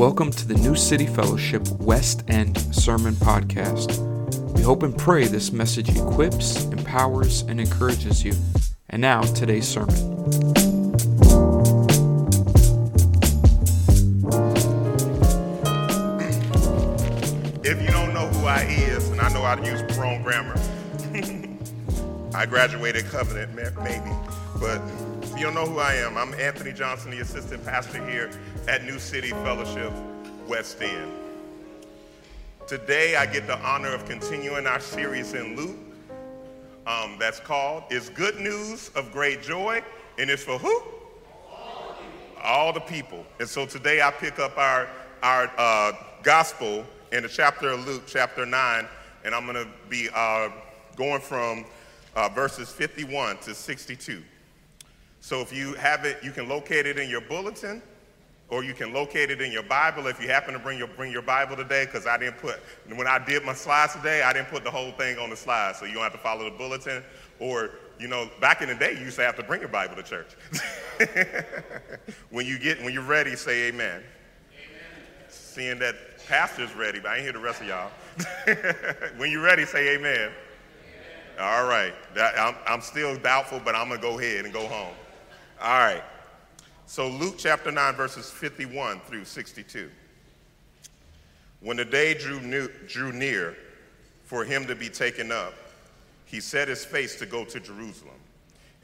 Welcome to the New City Fellowship West End Sermon Podcast. We hope and pray this message equips, empowers, and encourages you. And now, today's sermon. If you don't know who I is, and I know how to use wrong grammar, I graduated Covenant, maybe, but if you don't know who I am, I'm Anthony Johnson, the assistant pastor here at New City Fellowship West End. Today, I get the honor of continuing our series in Luke um, that's called Is Good News of Great Joy, and it's for who? All the people. And so today I pick up our, our uh, gospel in the chapter of Luke, chapter 9, and I'm going to be uh, going from uh, verses 51 to 62. So if you have it, you can locate it in your bulletin or you can locate it in your Bible if you happen to bring your, bring your Bible today, because I didn't put, when I did my slides today, I didn't put the whole thing on the slide, so you don't have to follow the bulletin. Or, you know, back in the day, you used to have to bring your Bible to church. when you get, when you're ready, say amen. amen. Seeing that pastor's ready, but I ain't hear the rest of y'all. when you're ready, say amen. amen. All right. That, I'm, I'm still doubtful, but I'm going to go ahead and go home. All right. So, Luke chapter 9, verses 51 through 62. When the day drew, new, drew near for him to be taken up, he set his face to go to Jerusalem.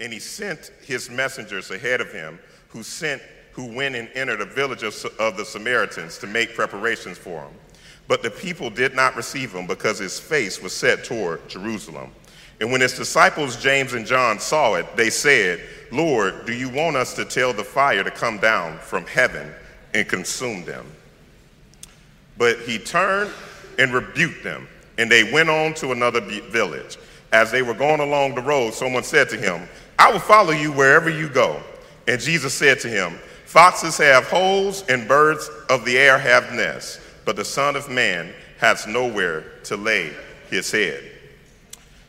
And he sent his messengers ahead of him, who, sent, who went and entered a village of, of the Samaritans to make preparations for him. But the people did not receive him because his face was set toward Jerusalem. And when his disciples James and John saw it, they said, Lord, do you want us to tell the fire to come down from heaven and consume them? But he turned and rebuked them, and they went on to another village. As they were going along the road, someone said to him, I will follow you wherever you go. And Jesus said to him, Foxes have holes, and birds of the air have nests, but the Son of Man has nowhere to lay his head.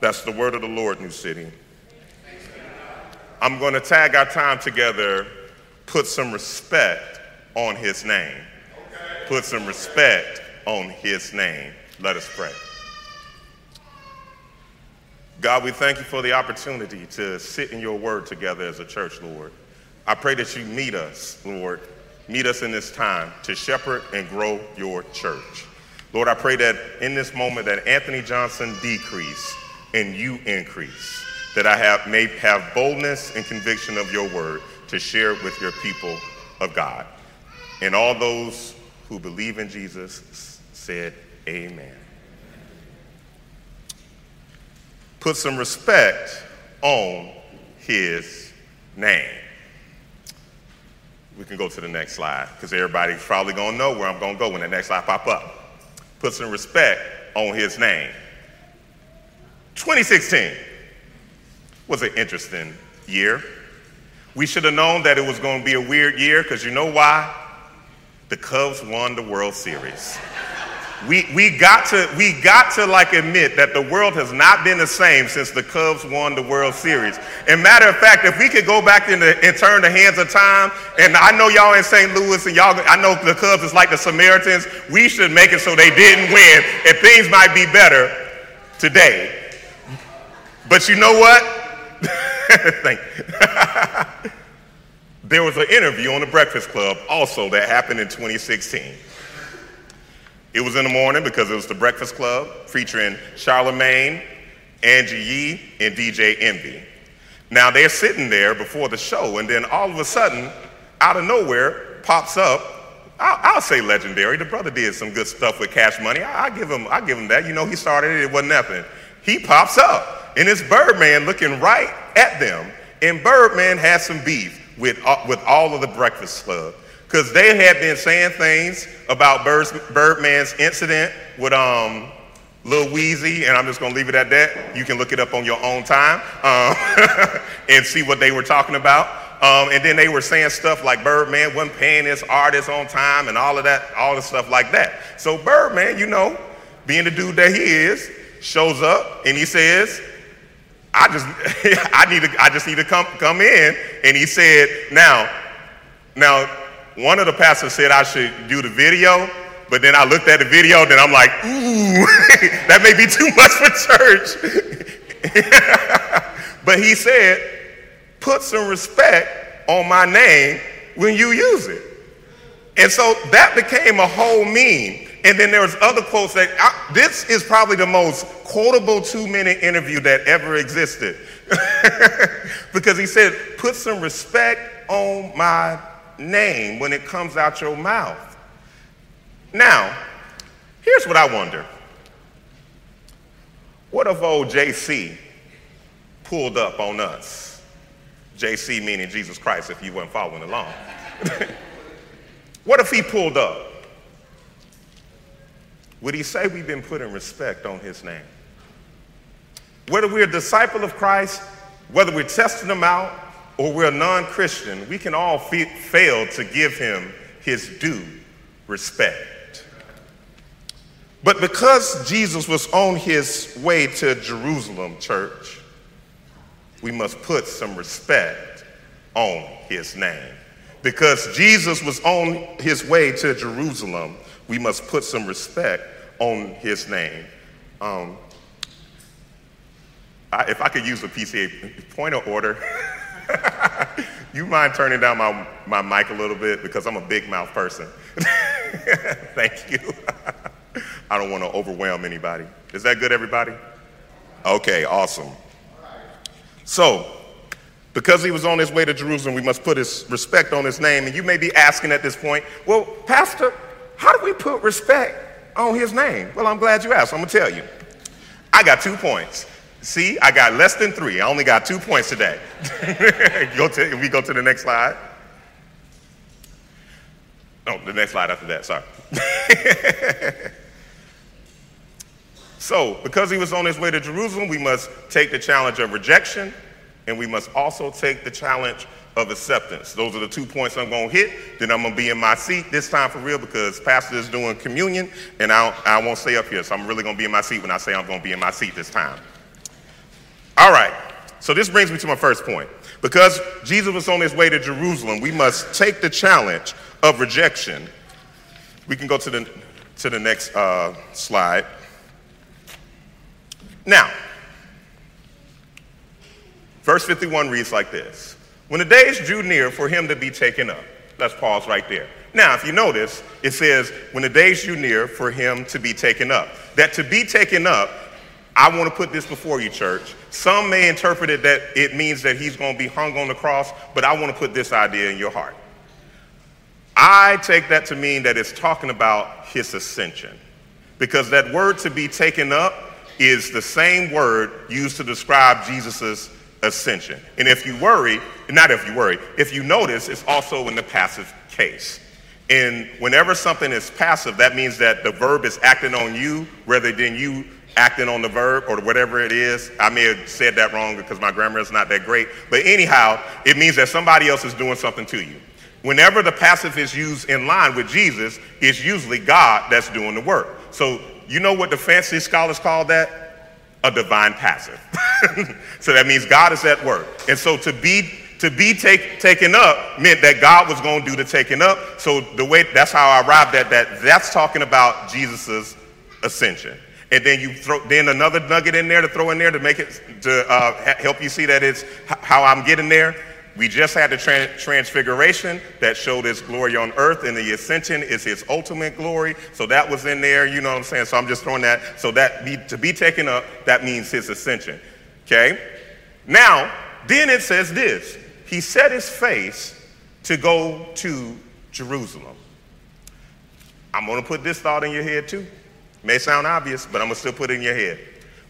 That's the word of the Lord, New City. I'm going to tag our time together, put some respect on his name. Put some respect on his name. Let us pray. God, we thank you for the opportunity to sit in your word together as a church, Lord. I pray that you meet us, Lord. Meet us in this time to shepherd and grow your church. Lord, I pray that in this moment that Anthony Johnson decrease and you increase that I have, may have boldness and conviction of your word to share with your people of God. And all those who believe in Jesus said, Amen. Put some respect on his name. We can go to the next slide because everybody's probably going to know where I'm going to go when the next slide pop up. Put some respect on his name. 2016 was an interesting year. We should have known that it was going to be a weird year because you know why? The Cubs won the World Series. We, we got to we got to like admit that the world has not been the same since the Cubs won the World Series. And matter of fact, if we could go back in the, and turn the hands of time, and I know y'all in St. Louis and y'all I know the Cubs is like the Samaritans, we should make it so they didn't win and things might be better today. But you know what? Thank there was an interview on the Breakfast Club also that happened in 2016. It was in the morning because it was the Breakfast Club featuring Charlemagne, Angie Yee, and DJ Envy. Now they're sitting there before the show, and then all of a sudden, out of nowhere, pops up. I'll, I'll say legendary. The brother did some good stuff with Cash Money. I, I give him, I give him that. You know, he started it. It wasn't nothing. He pops up and it's Birdman looking right at them. And Birdman has some beef with, uh, with all of the Breakfast Club. because they had been saying things about Bird's, Birdman's incident with um, Lil Weezy, and I'm just going to leave it at that. You can look it up on your own time um, and see what they were talking about. Um, and then they were saying stuff like Birdman wasn't paying his artists on time and all of that, all the stuff like that. So Birdman, you know, being the dude that he is, shows up and he says, I just, I need to, I just need to come, come in. And he said, now, now, one of the pastors said I should do the video, but then I looked at the video, then I'm like, ooh, that may be too much for church. but he said, put some respect on my name when you use it. And so that became a whole meme. And then there was other quotes that I, this is probably the most quotable two-minute interview that ever existed, because he said, "Put some respect on my name when it comes out your mouth." Now, here's what I wonder: What if old JC pulled up on us? JC meaning Jesus Christ, if you weren't following along. what if he pulled up? Would he say we've been putting respect on his name? Whether we're a disciple of Christ, whether we're testing him out, or we're a non Christian, we can all fail to give him his due respect. But because Jesus was on his way to Jerusalem, church, we must put some respect on his name. Because Jesus was on his way to Jerusalem, we must put some respect on his name. Um, I, if I could use a PCA point of order, you mind turning down my, my mic a little bit because I'm a big mouth person. Thank you. I don't want to overwhelm anybody. Is that good, everybody? Okay, awesome. So, because he was on his way to Jerusalem, we must put his respect on his name. And you may be asking at this point, well, Pastor, how do we put respect on his name? Well, I'm glad you asked. I'm going to tell you. I got two points. See, I got less than three. I only got two points today. go to, we go to the next slide. No, the next slide after that, sorry. so, because he was on his way to Jerusalem, we must take the challenge of rejection, and we must also take the challenge of acceptance. Those are the two points I'm going to hit. Then I'm going to be in my seat this time for real because Pastor is doing communion and I, I won't stay up here. So I'm really going to be in my seat when I say I'm going to be in my seat this time. All right. So this brings me to my first point. Because Jesus was on his way to Jerusalem, we must take the challenge of rejection. We can go to the, to the next uh, slide. Now, verse 51 reads like this when the days drew near for him to be taken up, let's pause right there. Now, if you notice, it says, when the days drew near for him to be taken up. That to be taken up, I want to put this before you, church. Some may interpret it that it means that he's going to be hung on the cross, but I want to put this idea in your heart. I take that to mean that it's talking about his ascension. Because that word to be taken up is the same word used to describe Jesus' ascension. And if you worry, not if you worry, if you notice, it's also in the passive case. And whenever something is passive, that means that the verb is acting on you rather than you acting on the verb or whatever it is. I may have said that wrong because my grammar is not that great. But anyhow, it means that somebody else is doing something to you. Whenever the passive is used in line with Jesus, it's usually God that's doing the work. So you know what the fancy scholars call that? A divine passive. so that means God is at work. And so to be to be take, taken up meant that God was going to do the taking up. So the way that's how I arrived at that. That's talking about Jesus's ascension. And then you throw then another nugget in there to throw in there to make it to uh, help you see that it's how I'm getting there. We just had the transfiguration that showed his glory on earth, and the ascension is his ultimate glory. So that was in there, you know what I'm saying? So I'm just throwing that. So that be, to be taken up, that means his ascension. Okay? Now, then it says this He set his face to go to Jerusalem. I'm going to put this thought in your head too. may sound obvious, but I'm going to still put it in your head.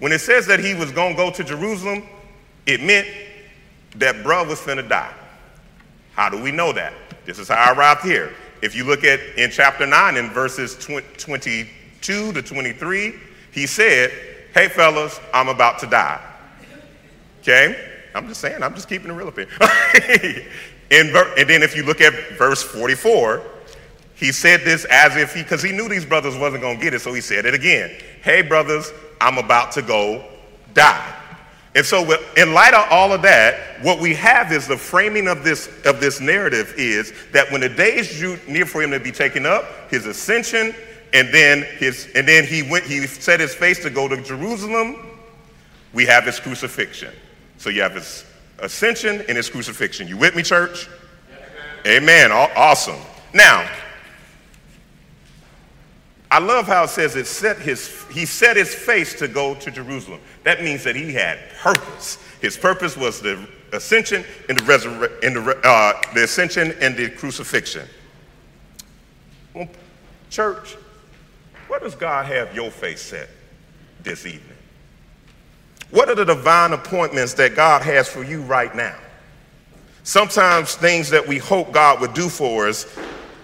When it says that he was going to go to Jerusalem, it meant that bruh was finna die. How do we know that? This is how I arrived here. If you look at in chapter 9 in verses 22 to 23, he said, Hey, fellas, I'm about to die. Okay? I'm just saying, I'm just keeping it real up here. and then if you look at verse 44, he said this as if he, because he knew these brothers wasn't going to get it, so he said it again. Hey, brothers, I'm about to go die. And so, in light of all of that, what we have is the framing of this, of this narrative is that when the days drew near for him to be taken up, his ascension, and then, his, and then he, went, he set his face to go to Jerusalem, we have his crucifixion. So you have his ascension and his crucifixion. You with me, church? Amen. Amen. Awesome. Now, I love how it says it set his, he set his face to go to Jerusalem. That means that he had purpose. His purpose was the ascension and the, resurre- and the, uh, the ascension and the crucifixion. Well, church, where does God have your face set this evening? What are the divine appointments that God has for you right now? Sometimes things that we hope God would do for us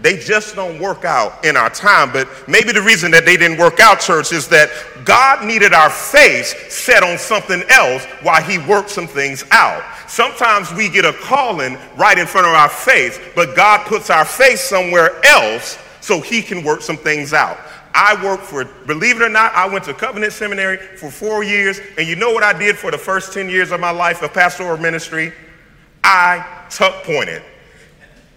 they just don't work out in our time. But maybe the reason that they didn't work out, church, is that God needed our faith set on something else while He worked some things out. Sometimes we get a calling right in front of our face, but God puts our face somewhere else so He can work some things out. I worked for, believe it or not, I went to Covenant Seminary for four years, and you know what I did for the first 10 years of my life of pastoral ministry? I tuck pointed.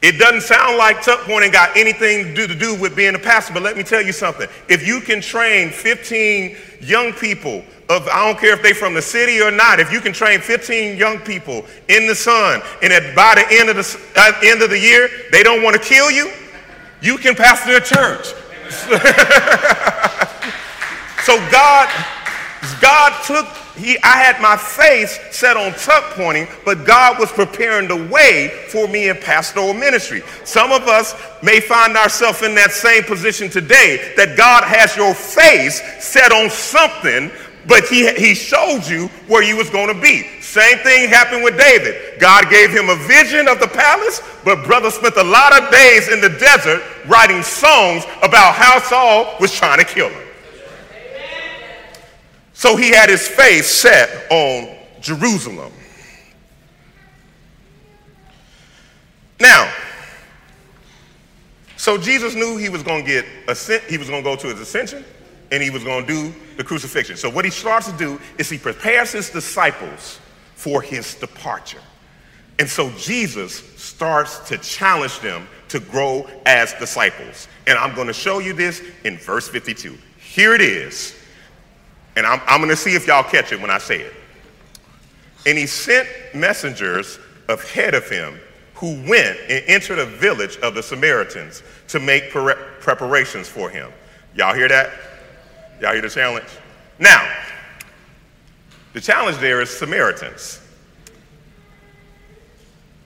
It doesn't sound like tuck pointing got anything to do, to do with being a pastor, but let me tell you something. If you can train 15 young people of, I don't care if they're from the city or not, if you can train 15 young people in the sun, and at, by the end of the, uh, end of the year, they don't want to kill you, you can pastor a church. so God, God took he, I had my face set on tuck pointing, but God was preparing the way for me in pastoral ministry. Some of us may find ourselves in that same position today that God has your face set on something, but he, he showed you where you was going to be. Same thing happened with David. God gave him a vision of the palace, but brother spent a lot of days in the desert writing songs about how Saul was trying to kill him. So he had his face set on Jerusalem. Now, so Jesus knew he was going to get ascent, he was going to go to his ascension, and he was going to do the crucifixion. So what he starts to do is he prepares his disciples for his departure. And so Jesus starts to challenge them to grow as disciples. And I'm going to show you this in verse 52. Here it is. And I'm, I'm going to see if y'all catch it when I say it. And he sent messengers ahead of him who went and entered a village of the Samaritans to make pre- preparations for him. Y'all hear that? Y'all hear the challenge? Now, the challenge there is Samaritans.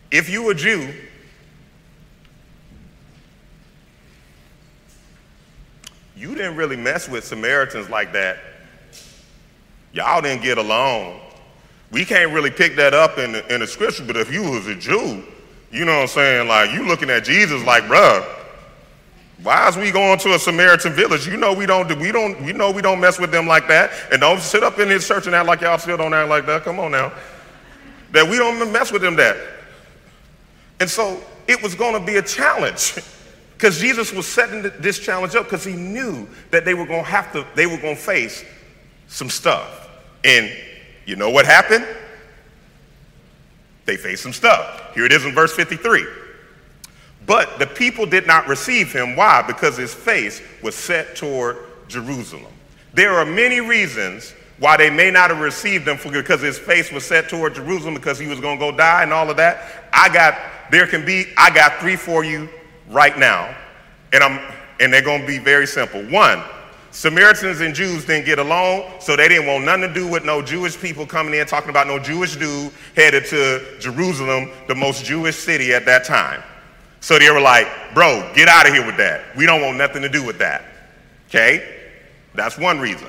If you a Jew, you didn't really mess with Samaritans like that Y'all didn't get along. We can't really pick that up in the, in the scripture, but if you was a Jew, you know what I'm saying? Like, you looking at Jesus like, bruh, why is we going to a Samaritan village? You know we don't we don't we know we don't mess with them like that. And don't sit up in his church and act like y'all still don't act like that. Come on now. That we don't mess with them that. And so it was going to be a challenge. Because Jesus was setting this challenge up because he knew that they were going to have to, they were going to face some stuff. And you know what happened? They faced some stuff. Here it is in verse 53. But the people did not receive him. Why? Because his face was set toward Jerusalem. There are many reasons why they may not have received him because his face was set toward Jerusalem because he was going to go die and all of that. I got, there can be, I got three for you right now. And I'm, and they're going to be very simple. One, Samaritans and Jews didn't get along, so they didn't want nothing to do with no Jewish people coming in talking about no Jewish dude headed to Jerusalem, the most Jewish city at that time. So they were like, bro, get out of here with that. We don't want nothing to do with that. Okay? That's one reason.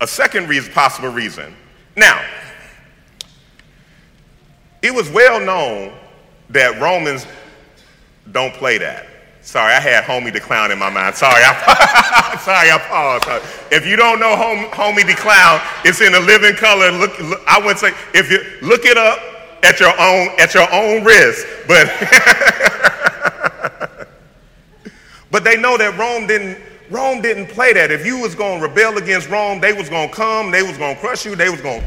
A second reason, possible reason. Now, it was well known that Romans don't play that. Sorry, I had Homie the Clown in my mind. Sorry, I, sorry, I paused. If you don't know Hom, Homie the Clown, it's in a living color. Look, look, I would say if you look it up at your own at your own risk, but but they know that Rome didn't Rome didn't play that. If you was to rebel against Rome, they was to come, they was to crush you, they was to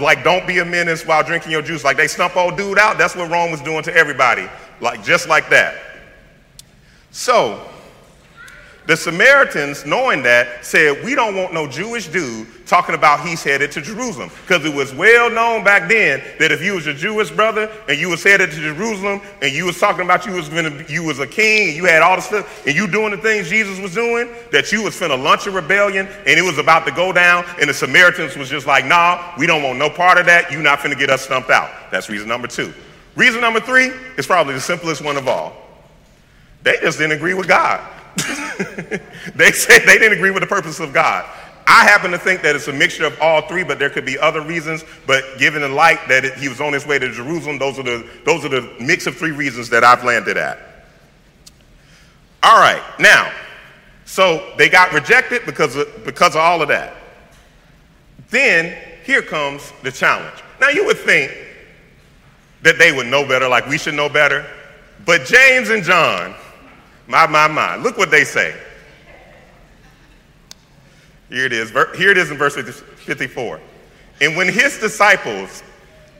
like don't be a menace while drinking your juice. Like they stump old dude out. That's what Rome was doing to everybody. Like just like that. So, the Samaritans, knowing that, said, We don't want no Jewish dude talking about he's headed to Jerusalem. Because it was well known back then that if you was a Jewish brother and you was headed to Jerusalem and you was talking about you was gonna, you was a king and you had all the stuff and you doing the things Jesus was doing, that you was finna launch a rebellion and it was about to go down, and the Samaritans was just like, nah, we don't want no part of that. You not finna get us stumped out. That's reason number two. Reason number three is probably the simplest one of all. They just didn't agree with God. they said they didn't agree with the purpose of God. I happen to think that it's a mixture of all three, but there could be other reasons. But given the light that it, he was on his way to Jerusalem, those are the those are the mix of three reasons that I've landed at. All right, now, so they got rejected because of, because of all of that. Then here comes the challenge. Now you would think that they would know better, like we should know better, but James and John my, my, my. Look what they say. Here it is. Here it is in verse 54. And when his disciples,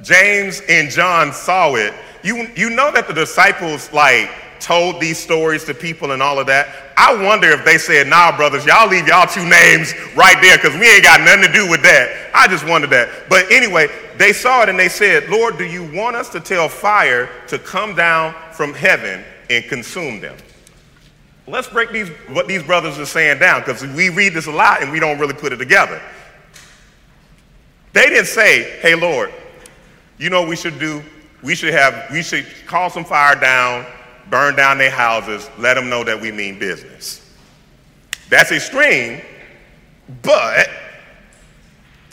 James and John, saw it, you, you know that the disciples, like, told these stories to people and all of that. I wonder if they said, nah, brothers, y'all leave y'all two names right there because we ain't got nothing to do with that. I just wondered that. But anyway, they saw it and they said, Lord, do you want us to tell fire to come down from heaven and consume them? Let's break these, what these brothers are saying down because we read this a lot and we don't really put it together. They didn't say, hey, Lord, you know what we should do? We should have, we should call some fire down, burn down their houses, let them know that we mean business. That's extreme, but,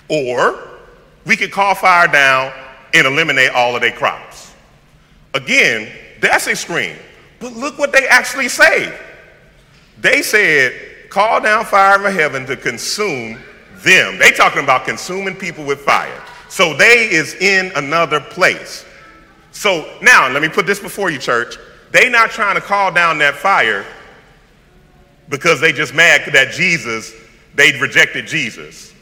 or we could call fire down and eliminate all of their crops. Again, that's extreme. But look what they actually say. They said, call down fire from heaven to consume them. They talking about consuming people with fire. So they is in another place. So now, let me put this before you, church. They not trying to call down that fire because they just mad that Jesus, they rejected Jesus.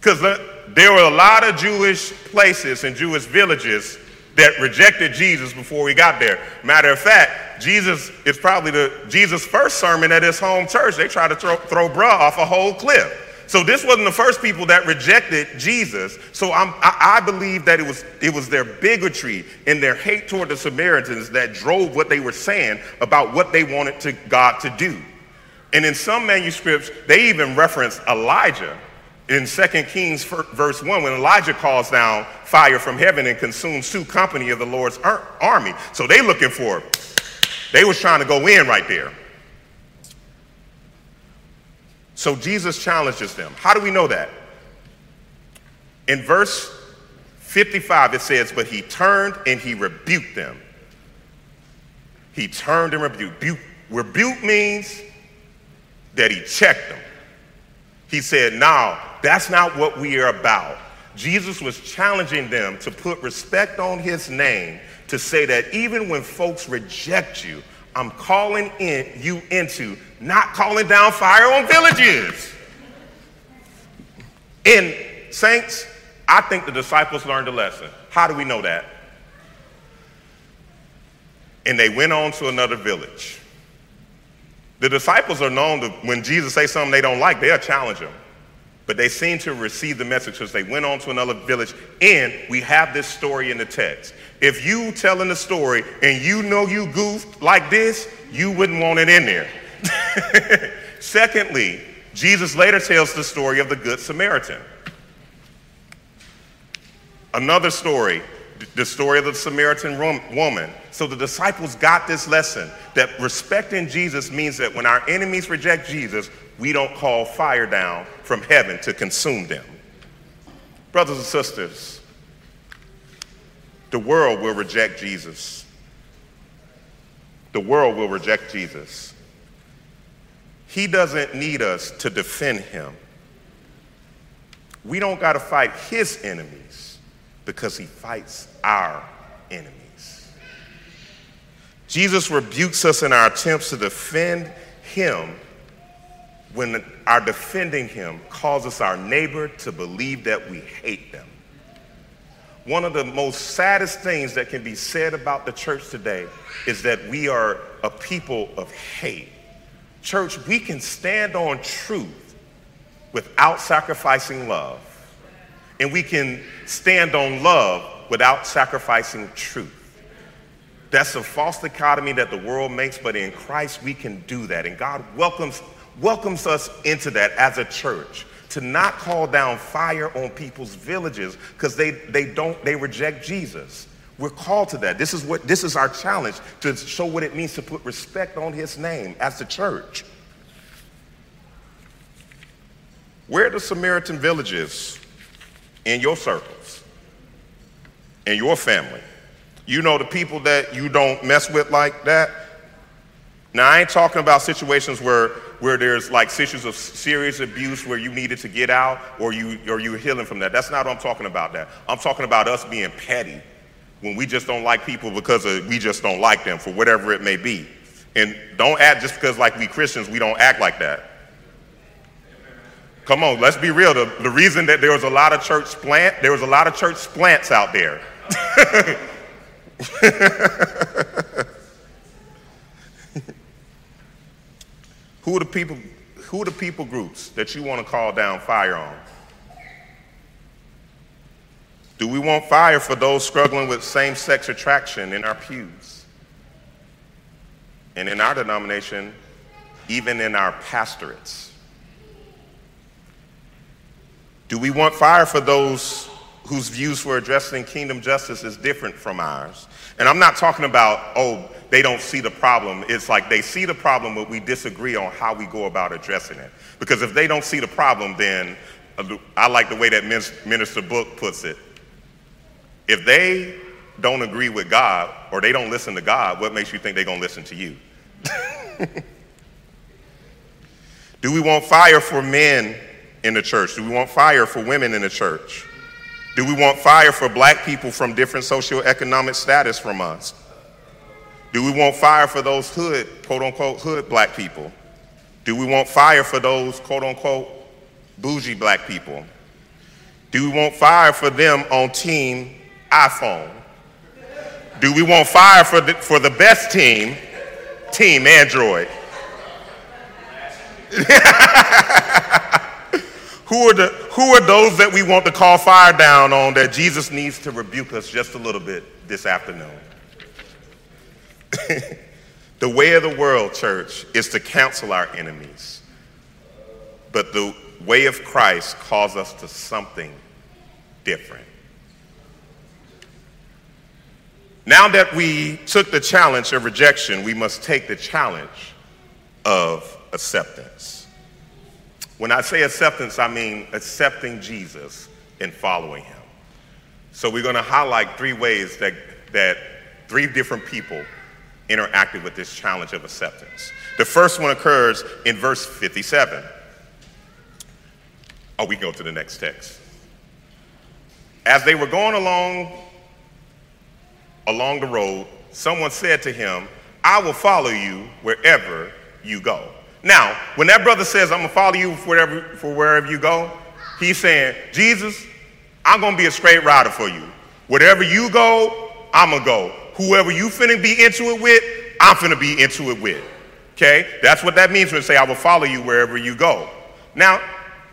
Because there were a lot of Jewish places and Jewish villages that rejected Jesus before we got there. Matter of fact, Jesus is probably the Jesus' first sermon at his home church. They tried to throw, throw bruh off a whole cliff. So this wasn't the first people that rejected Jesus. So I, I believe that it was, it was their bigotry and their hate toward the Samaritans that drove what they were saying about what they wanted to God to do. And in some manuscripts, they even reference Elijah in 2 Kings verse 1 when Elijah calls down fire from heaven and consumes two company of the Lord's army. So they looking for, they was trying to go in right there. So Jesus challenges them. How do we know that? In verse 55 it says, but he turned and he rebuked them. He turned and rebuked. Rebuke means that he checked them. He said, now that's not what we are about. Jesus was challenging them to put respect on his name, to say that even when folks reject you, I'm calling in you into not calling down fire on villages. And saints, I think the disciples learned a lesson. How do we know that? And they went on to another village. The disciples are known to, when Jesus says something they don't like, they'll challenge him. But they seem to receive the message because they went on to another village. And we have this story in the text. If you telling the story and you know you goofed like this, you wouldn't want it in there. Secondly, Jesus later tells the story of the Good Samaritan. Another story, the story of the Samaritan woman. So the disciples got this lesson that respecting Jesus means that when our enemies reject Jesus, we don't call fire down from heaven to consume them. Brothers and sisters, the world will reject Jesus. the world will reject Jesus. He doesn't need us to defend him. We don't got to fight his enemies because he fights our enemies. Jesus rebukes us in our attempts to defend him when our defending him causes our neighbor to believe that we hate them. One of the most saddest things that can be said about the church today is that we are a people of hate. Church, we can stand on truth without sacrificing love, and we can stand on love without sacrificing truth. That's a false dichotomy that the world makes, but in Christ we can do that. And God welcomes, welcomes us into that as a church to not call down fire on people's villages because they, they don't they reject jesus. We're called to that. This is what this is our challenge to show what it means to put respect on his name as the church. Where are the samaritan villages in your circles in your family you know the people that you don't mess with like that now i ain't talking about situations where where there's like situations of serious abuse where you needed to get out or you or you healing from that. That's not what I'm talking about. That I'm talking about us being petty when we just don't like people because of, we just don't like them for whatever it may be. And don't act just because like we Christians we don't act like that. Come on, let's be real. The, the reason that there was a lot of church plant, there was a lot of church splants out there. Who are the people, who are the people groups that you want to call down fire on? Do we want fire for those struggling with same sex attraction in our pews? And in our denomination, even in our pastorates? Do we want fire for those whose views for addressing kingdom justice is different from ours? And I'm not talking about, oh, they don't see the problem. It's like they see the problem, but we disagree on how we go about addressing it. Because if they don't see the problem, then uh, I like the way that Minister Book puts it. If they don't agree with God or they don't listen to God, what makes you think they're going to listen to you? Do we want fire for men in the church? Do we want fire for women in the church? Do we want fire for black people from different socioeconomic status from us? Do we want fire for those hood, quote unquote, hood black people? Do we want fire for those, quote unquote, bougie black people? Do we want fire for them on team iPhone? Do we want fire for the, for the best team, Team Android? who, are the, who are those that we want to call fire down on that Jesus needs to rebuke us just a little bit this afternoon? the way of the world, church, is to counsel our enemies. But the way of Christ calls us to something different. Now that we took the challenge of rejection, we must take the challenge of acceptance. When I say acceptance, I mean accepting Jesus and following him. So we're going to highlight three ways that, that three different people interacted with this challenge of acceptance. The first one occurs in verse 57. Oh, we go to the next text. As they were going along along the road, someone said to him, I will follow you wherever you go. Now, when that brother says, I'm gonna follow you wherever, for wherever you go, he's saying, Jesus, I'm gonna be a straight rider for you. Wherever you go, I'm gonna go whoever you finna be into it with, I'm finna be into it with. Okay? That's what that means when say, I will follow you wherever you go. Now,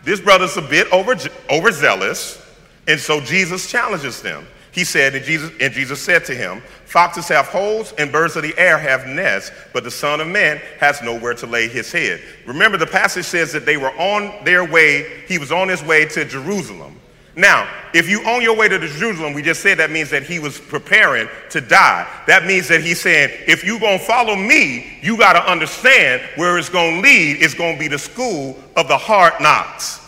this brother's a bit over, overzealous, and so Jesus challenges them. He said, and Jesus, and Jesus said to him, Foxes have holes and birds of the air have nests, but the Son of Man has nowhere to lay his head. Remember, the passage says that they were on their way, he was on his way to Jerusalem. Now, if you on your way to Jerusalem, we just said that means that he was preparing to die. That means that he's saying, if you're going to follow me, you got to understand where it's to lead. It's to be the school of the hard knocks.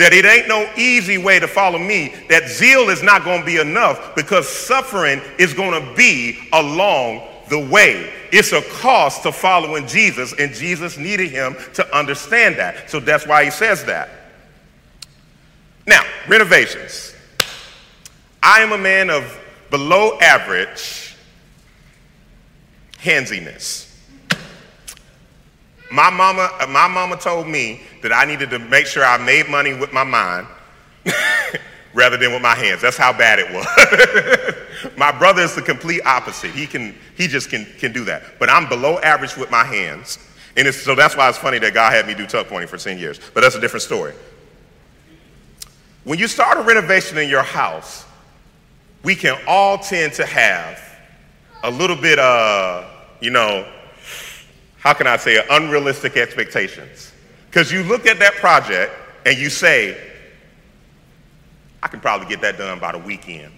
That it ain't no easy way to follow me. That zeal is not going to be enough because suffering is going to be along the way. It's a cost to following Jesus, and Jesus needed him to understand that. So that's why he says that. Now, renovations. I am a man of below average handsiness. My mama, uh, my mama told me that I needed to make sure I made money with my mind rather than with my hands. That's how bad it was. my brother is the complete opposite. He can, he just can, can do that. But I'm below average with my hands. And so that's why it's funny that God had me do tuck pointing for 10 years. But that's a different story. When you start a renovation in your house, we can all tend to have a little bit of, you know, how can I say it, unrealistic expectations. Because you look at that project and you say, I can probably get that done by the weekend.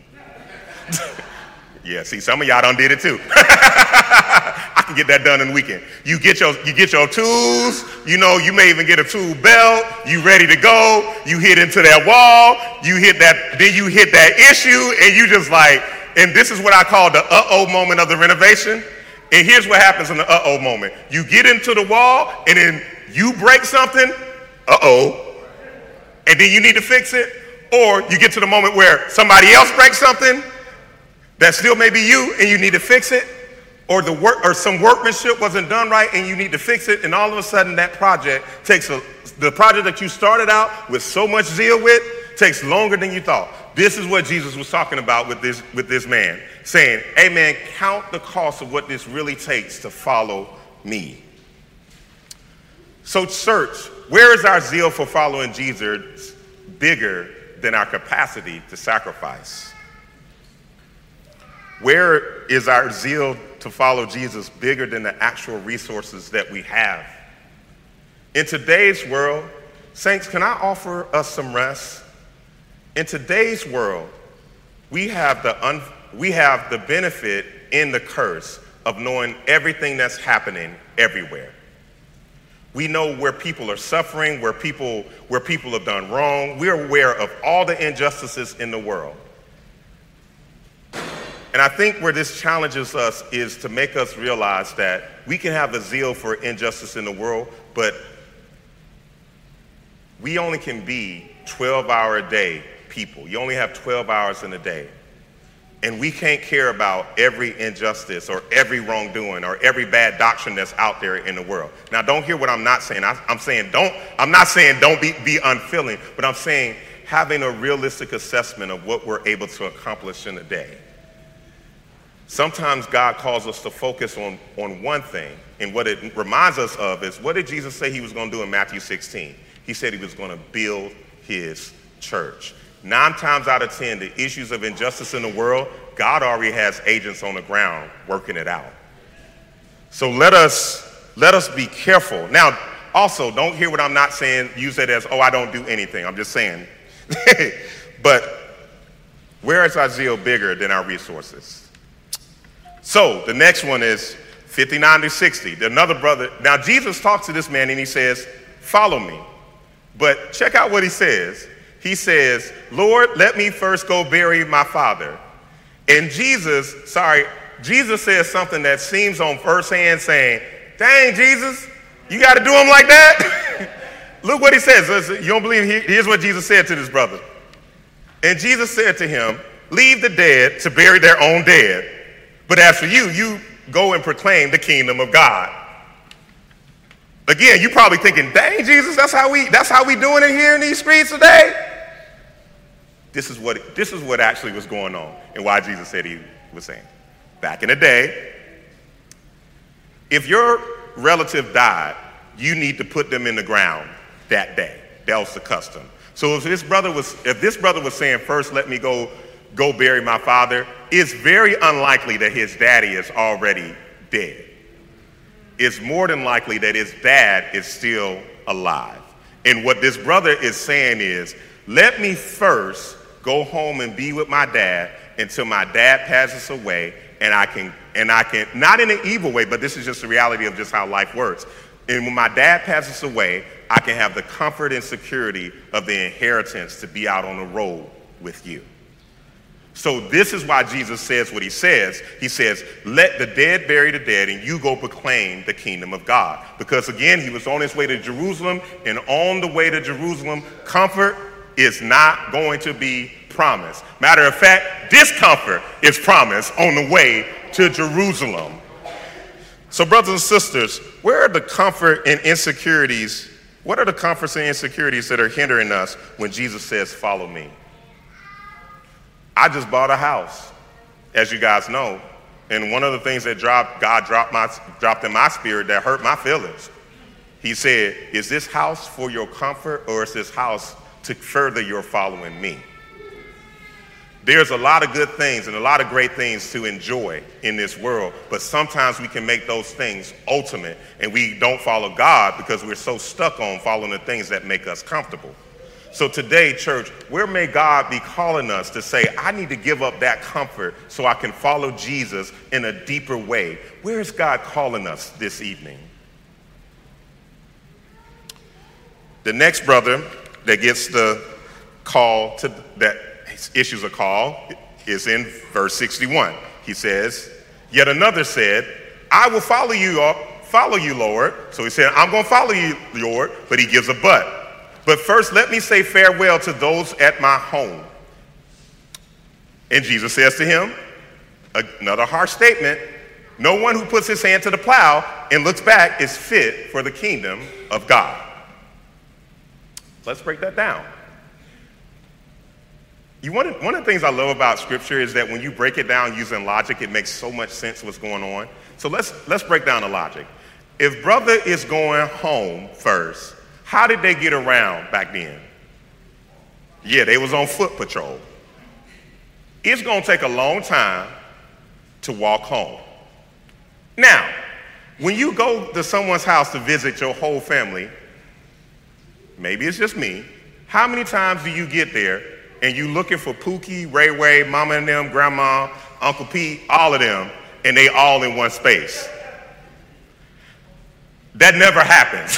yeah, see, some of y'all done did it too. I can get that done in the weekend. You get your you get your tools, you know, you may even get a tool belt, you ready to go, you hit into that wall, you hit that, then you hit that issue, and you just like, and this is what I call the uh-oh moment of the renovation. And here's what happens in the uh-oh moment. You get into the wall, and then you break something, uh-oh, and then you need to fix it, or you get to the moment where somebody else breaks something that still may be you and you need to fix it, or the work or some workmanship wasn't done right and you need to fix it, and all of a sudden that project takes a, the project that you started out with so much zeal with takes longer than you thought. This is what Jesus was talking about with this with this man, saying, "Hey man, count the cost of what this really takes to follow me." So, church, where is our zeal for following Jesus bigger than our capacity to sacrifice? Where is our zeal to follow Jesus bigger than the actual resources that we have? In today's world, saints, can I offer us some rest? In today's world, we have the, un- we have the benefit in the curse of knowing everything that's happening everywhere. We know where people are suffering, where people, where people have done wrong. We're aware of all the injustices in the world. And I think where this challenges us is to make us realize that we can have a zeal for injustice in the world, but we only can be 12 hour a day people. You only have 12 hours in a day. And we can't care about every injustice or every wrongdoing or every bad doctrine that's out there in the world. Now, don't hear what I'm not saying. I, am saying don't, I'm not saying don't be, be unfeeling, but I'm saying having a realistic assessment of what we're able to accomplish in a day. Sometimes God calls us to focus on, on one thing, and what it reminds us of is what did Jesus say he was going to do in Matthew 16? He said he was going to build his church. Nine times out of ten, the issues of injustice in the world, God already has agents on the ground working it out. So let us let us be careful. Now, also, don't hear what I'm not saying. Use it as, oh, I don't do anything. I'm just saying. but where is our zeal bigger than our resources? So the next one is 59 to 60. Another brother. Now Jesus talks to this man and he says, Follow me. But check out what he says he says, Lord, let me first go bury my father. And Jesus, sorry, Jesus says something that seems on first hand saying, Dang, Jesus, you got to do him like that? Look what he says. You don't believe? Here's what Jesus said to this brother. And Jesus said to him, Leave the dead to bury their own dead. But as for you, you go and proclaim the kingdom of God. Again, you're probably thinking, dang, Jesus, that's how we that's how we doing it here in these streets today. This is what, this is what actually was going on and why Jesus said he was saying. Back in the day, if your relative died, you need to put them in the ground that day. That was the custom. So if this brother was, if this brother was saying, first let me go, go bury my father, it's very unlikely that his daddy is already dead. It's more than likely that his dad is still alive. And what this brother is saying is, let me first go home and be with my dad until my dad passes away and I can and I can not in an evil way, but this is just the reality of just how life works. And when my dad passes away, I can have the comfort and security of the inheritance to be out on the road with you. So this is why Jesus says what he says. He says, let the dead bury the dead and you go proclaim the kingdom of God. Because again, he was on his way to Jerusalem and on the way to Jerusalem, comfort is not going to be promised. Matter of fact, discomfort is promised on the way to Jerusalem. So brothers and sisters, where are the comfort and insecurities? What are the comforts and insecurities that are hindering us when Jesus says, follow me? I just bought a house, as you guys know. And one of the things that dropped, God dropped, my, dropped in my spirit that hurt my feelings, he said, Is this house for your comfort or is this house to further your following me? There's a lot of good things and a lot of great things to enjoy in this world, but sometimes we can make those things ultimate and we don't follow God because we're so stuck on following the things that make us comfortable. So today, church, where may God be calling us to say, I need to give up that comfort so I can follow Jesus in a deeper way? Where is God calling us this evening? The next brother that gets the call to that issues a call is in verse 61. He says, Yet another said, I will follow you, follow you, Lord. So he said, I'm going to follow you, Lord, but he gives a but. But first, let me say farewell to those at my home. And Jesus says to him, another harsh statement no one who puts his hand to the plow and looks back is fit for the kingdom of God. Let's break that down. You, one, of, one of the things I love about scripture is that when you break it down using logic, it makes so much sense what's going on. So let's, let's break down the logic. If brother is going home first, how did they get around back then? Yeah, they was on foot patrol. It's going to take a long time to walk home. Now, when you go to someone's house to visit your whole family, maybe it's just me, how many times do you get there and you looking for Pookie, Ray Ray, Mama and them, Grandma, Uncle Pete, all of them, and they all in one space? That never happens.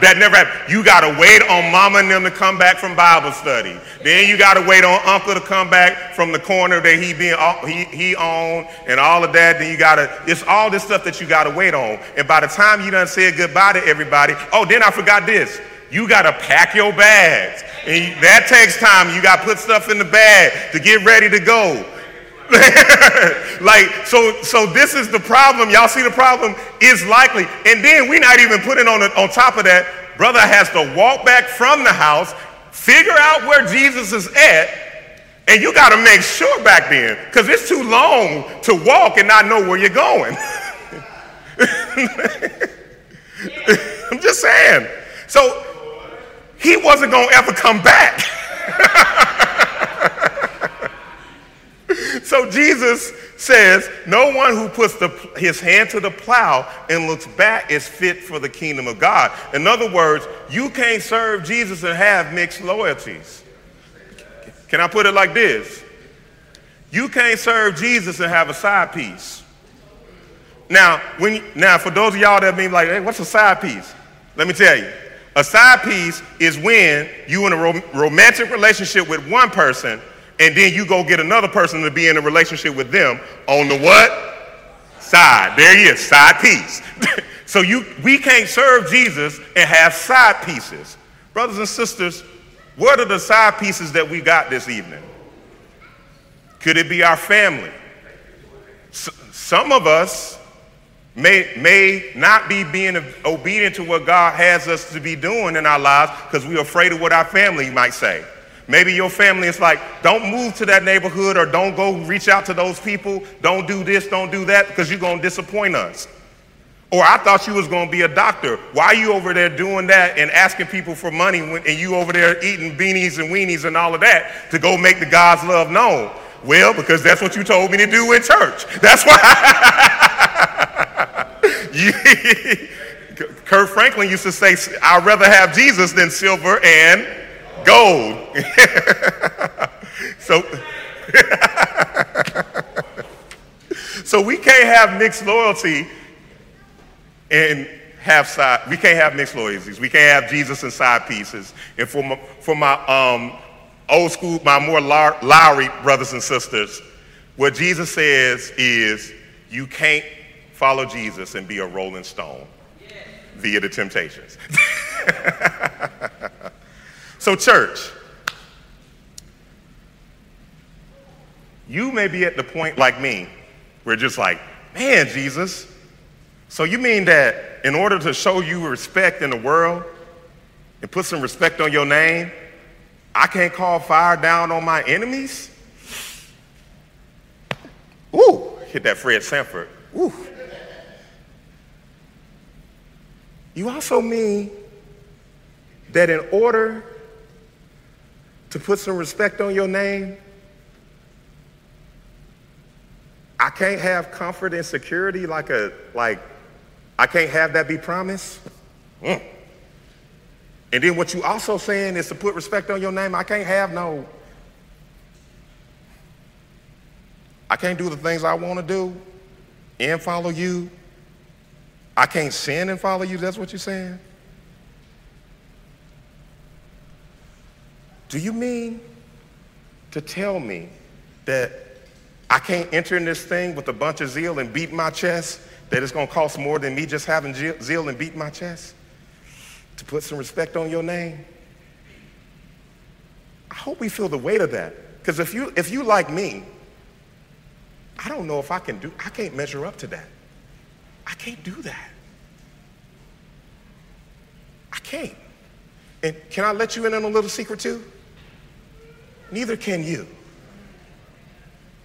that never happened. You got to wait on mama and them to come back from Bible study. Then you got to wait on uncle to come back from the corner that he being uh, he, he owned and all of that. Then you got to, it's all this stuff that you got to wait on. And by the time you done said goodbye to everybody, oh, then I forgot this. You got to pack your bags. And that takes time. You got to put stuff in the bag to get ready to go. like so so this is the problem. Y'all see the problem? Is likely. And then we're not even putting on on top of that brother has to walk back from the house figure out where jesus is at and you got to make sure back then because it's too long to walk and not know where you're going. I'm just saying. So he wasn't going to ever come back so Jesus says, No one who puts the, his hand to the plow and looks back is fit for the kingdom of God. In other words, you can't serve Jesus and have mixed loyalties. Can I put it like this? You can't serve Jesus and have a side piece. Now, when now for those of y'all that mean like, hey, what's a side piece? Let me tell you. A side piece is when you in a rom- romantic relationship with one person and then you go get another person to be in a relationship with them on the what? Side. There he is, side piece. so you we can't serve Jesus and have side pieces. Brothers and sisters, what are the side pieces that we got this evening? Could it be our family? S- some of us may, may not be being obedient to what God has us to be doing in our lives because we're afraid of what our family might say. Maybe your family is like, don't move to that neighborhood or don't go reach out to those people. Don't do this, don't do that because you're going to disappoint us. Or I thought you was going to be a doctor. Why are you over there doing that and asking people for money when, and you over there eating beanies and weenies and all of that to go make the God's love known? Well, because that's what you told me to do in church. That's why. Kirk Franklin used to say, I'd rather have Jesus than silver and gold. so, so we can't have mixed loyalty and have side. We can't have mixed loyalties. We can't have Jesus and side pieces. And for my, for my um, old school, my more Lowry brothers and sisters, what Jesus says is you can't follow Jesus and be a rolling stone via the temptations. so, church, you may be at the point like me where just like, man, Jesus, so you mean that in order to show you respect in the world and put some respect on your name, I can't call fire down on my enemies? Ooh, hit that Fred Sanford. Ooh. You also mean that in order to put some respect on your name, I can't have comfort and security like a like I can't have that be promised. Mm. And then what you also saying is to put respect on your name. I can't have no. I can't do the things I want to do and follow you. I can't sin and follow you. That's what you're saying? Do you mean to tell me that I can't enter in this thing with a bunch of zeal and beat my chest that it's going to cost more than me just having zeal and beat my chest to put some respect on your name? I hope we feel the weight of that. Because if you, if you like me, I don't know if I can do, I can't measure up to that. I can't do that. I can't. And can I let you in on a little secret too? Neither can you.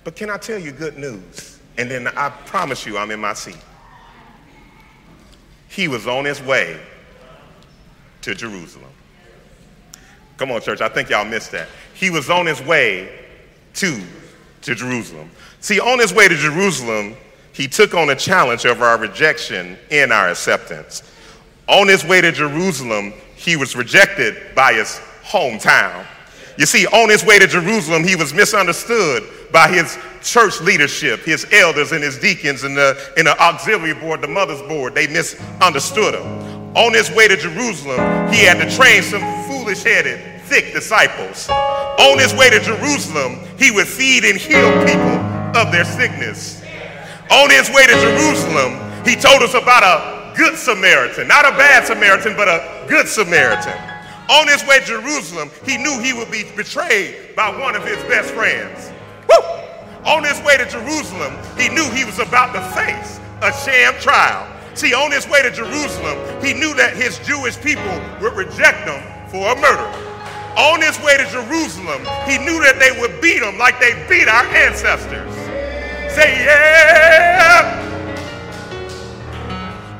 But can I tell you good news? And then I promise you I'm in my seat he was on his way to Jerusalem. Come on, church, I think y'all missed that. He was on his way to, to Jerusalem. See, on his way to Jerusalem, he took on a challenge of our rejection and our acceptance. On his way to Jerusalem, he was rejected by his hometown. You see, on his way to Jerusalem, he was misunderstood by his church leadership, his elders and his deacons and the, in the auxiliary board, the mother's board. They misunderstood him. On his way to Jerusalem, he had to train some foolish headed, thick disciples. On his way to Jerusalem, he would feed and heal people of their sickness. On his way to Jerusalem, he told us about a good Samaritan, not a bad Samaritan, but a good Samaritan. On his way to Jerusalem, he knew he would be betrayed by one of his best friends. Woo! On his way to Jerusalem, he knew he was about to face a sham trial. See, on his way to Jerusalem, he knew that his Jewish people would reject him for a murder. On his way to Jerusalem, he knew that they would beat him like they beat our ancestors. Say, yeah!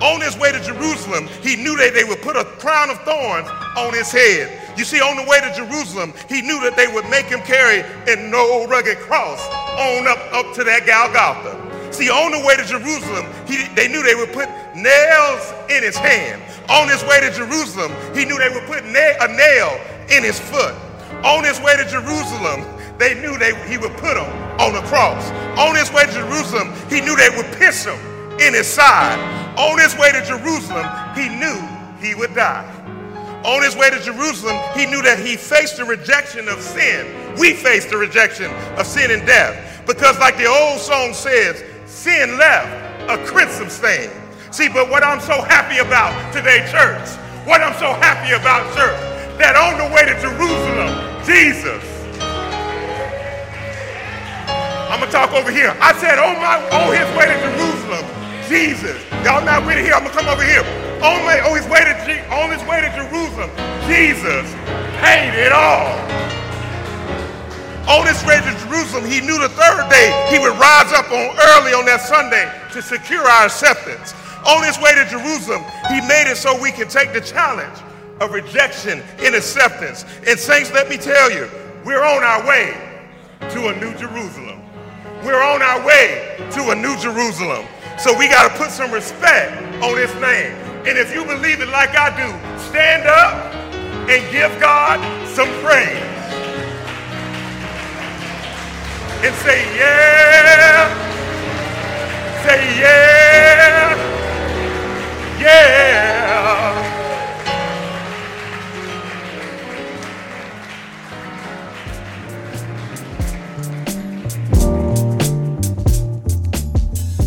On his way to Jerusalem, he knew that they would put a crown of thorns on his head. You see, on the way to Jerusalem, he knew that they would make him carry an old rugged cross on up, up to that Golgotha. See, on the way to Jerusalem, he, they knew they would put nails in his hand. On his way to Jerusalem, he knew they would put na- a nail in his foot. On his way to Jerusalem, they knew they, he would put him on a cross. On his way to Jerusalem, he knew they would pierce him in his side. On his way to Jerusalem, he knew he would die. On his way to Jerusalem, he knew that he faced the rejection of sin. We face the rejection of sin and death. Because, like the old song says, sin left a crimson stain. See, but what I'm so happy about today, church, what I'm so happy about, church, that on the way to Jerusalem, Jesus, I'm gonna talk over here. I said, on my on his way to Jerusalem, Jesus. Y'all not with it here. I'm gonna come over here. On, my, on, his way to, on his way to Jerusalem, Jesus paid it all. On his way to Jerusalem, he knew the third day he would rise up on early on that Sunday to secure our acceptance. On his way to Jerusalem, he made it so we can take the challenge of rejection and acceptance. And saints, let me tell you, we're on our way to a new Jerusalem. We're on our way to a new Jerusalem. So we got to put some respect on his name. And if you believe it like I do, stand up and give God some praise. And say, yeah. Say, yeah. Yeah.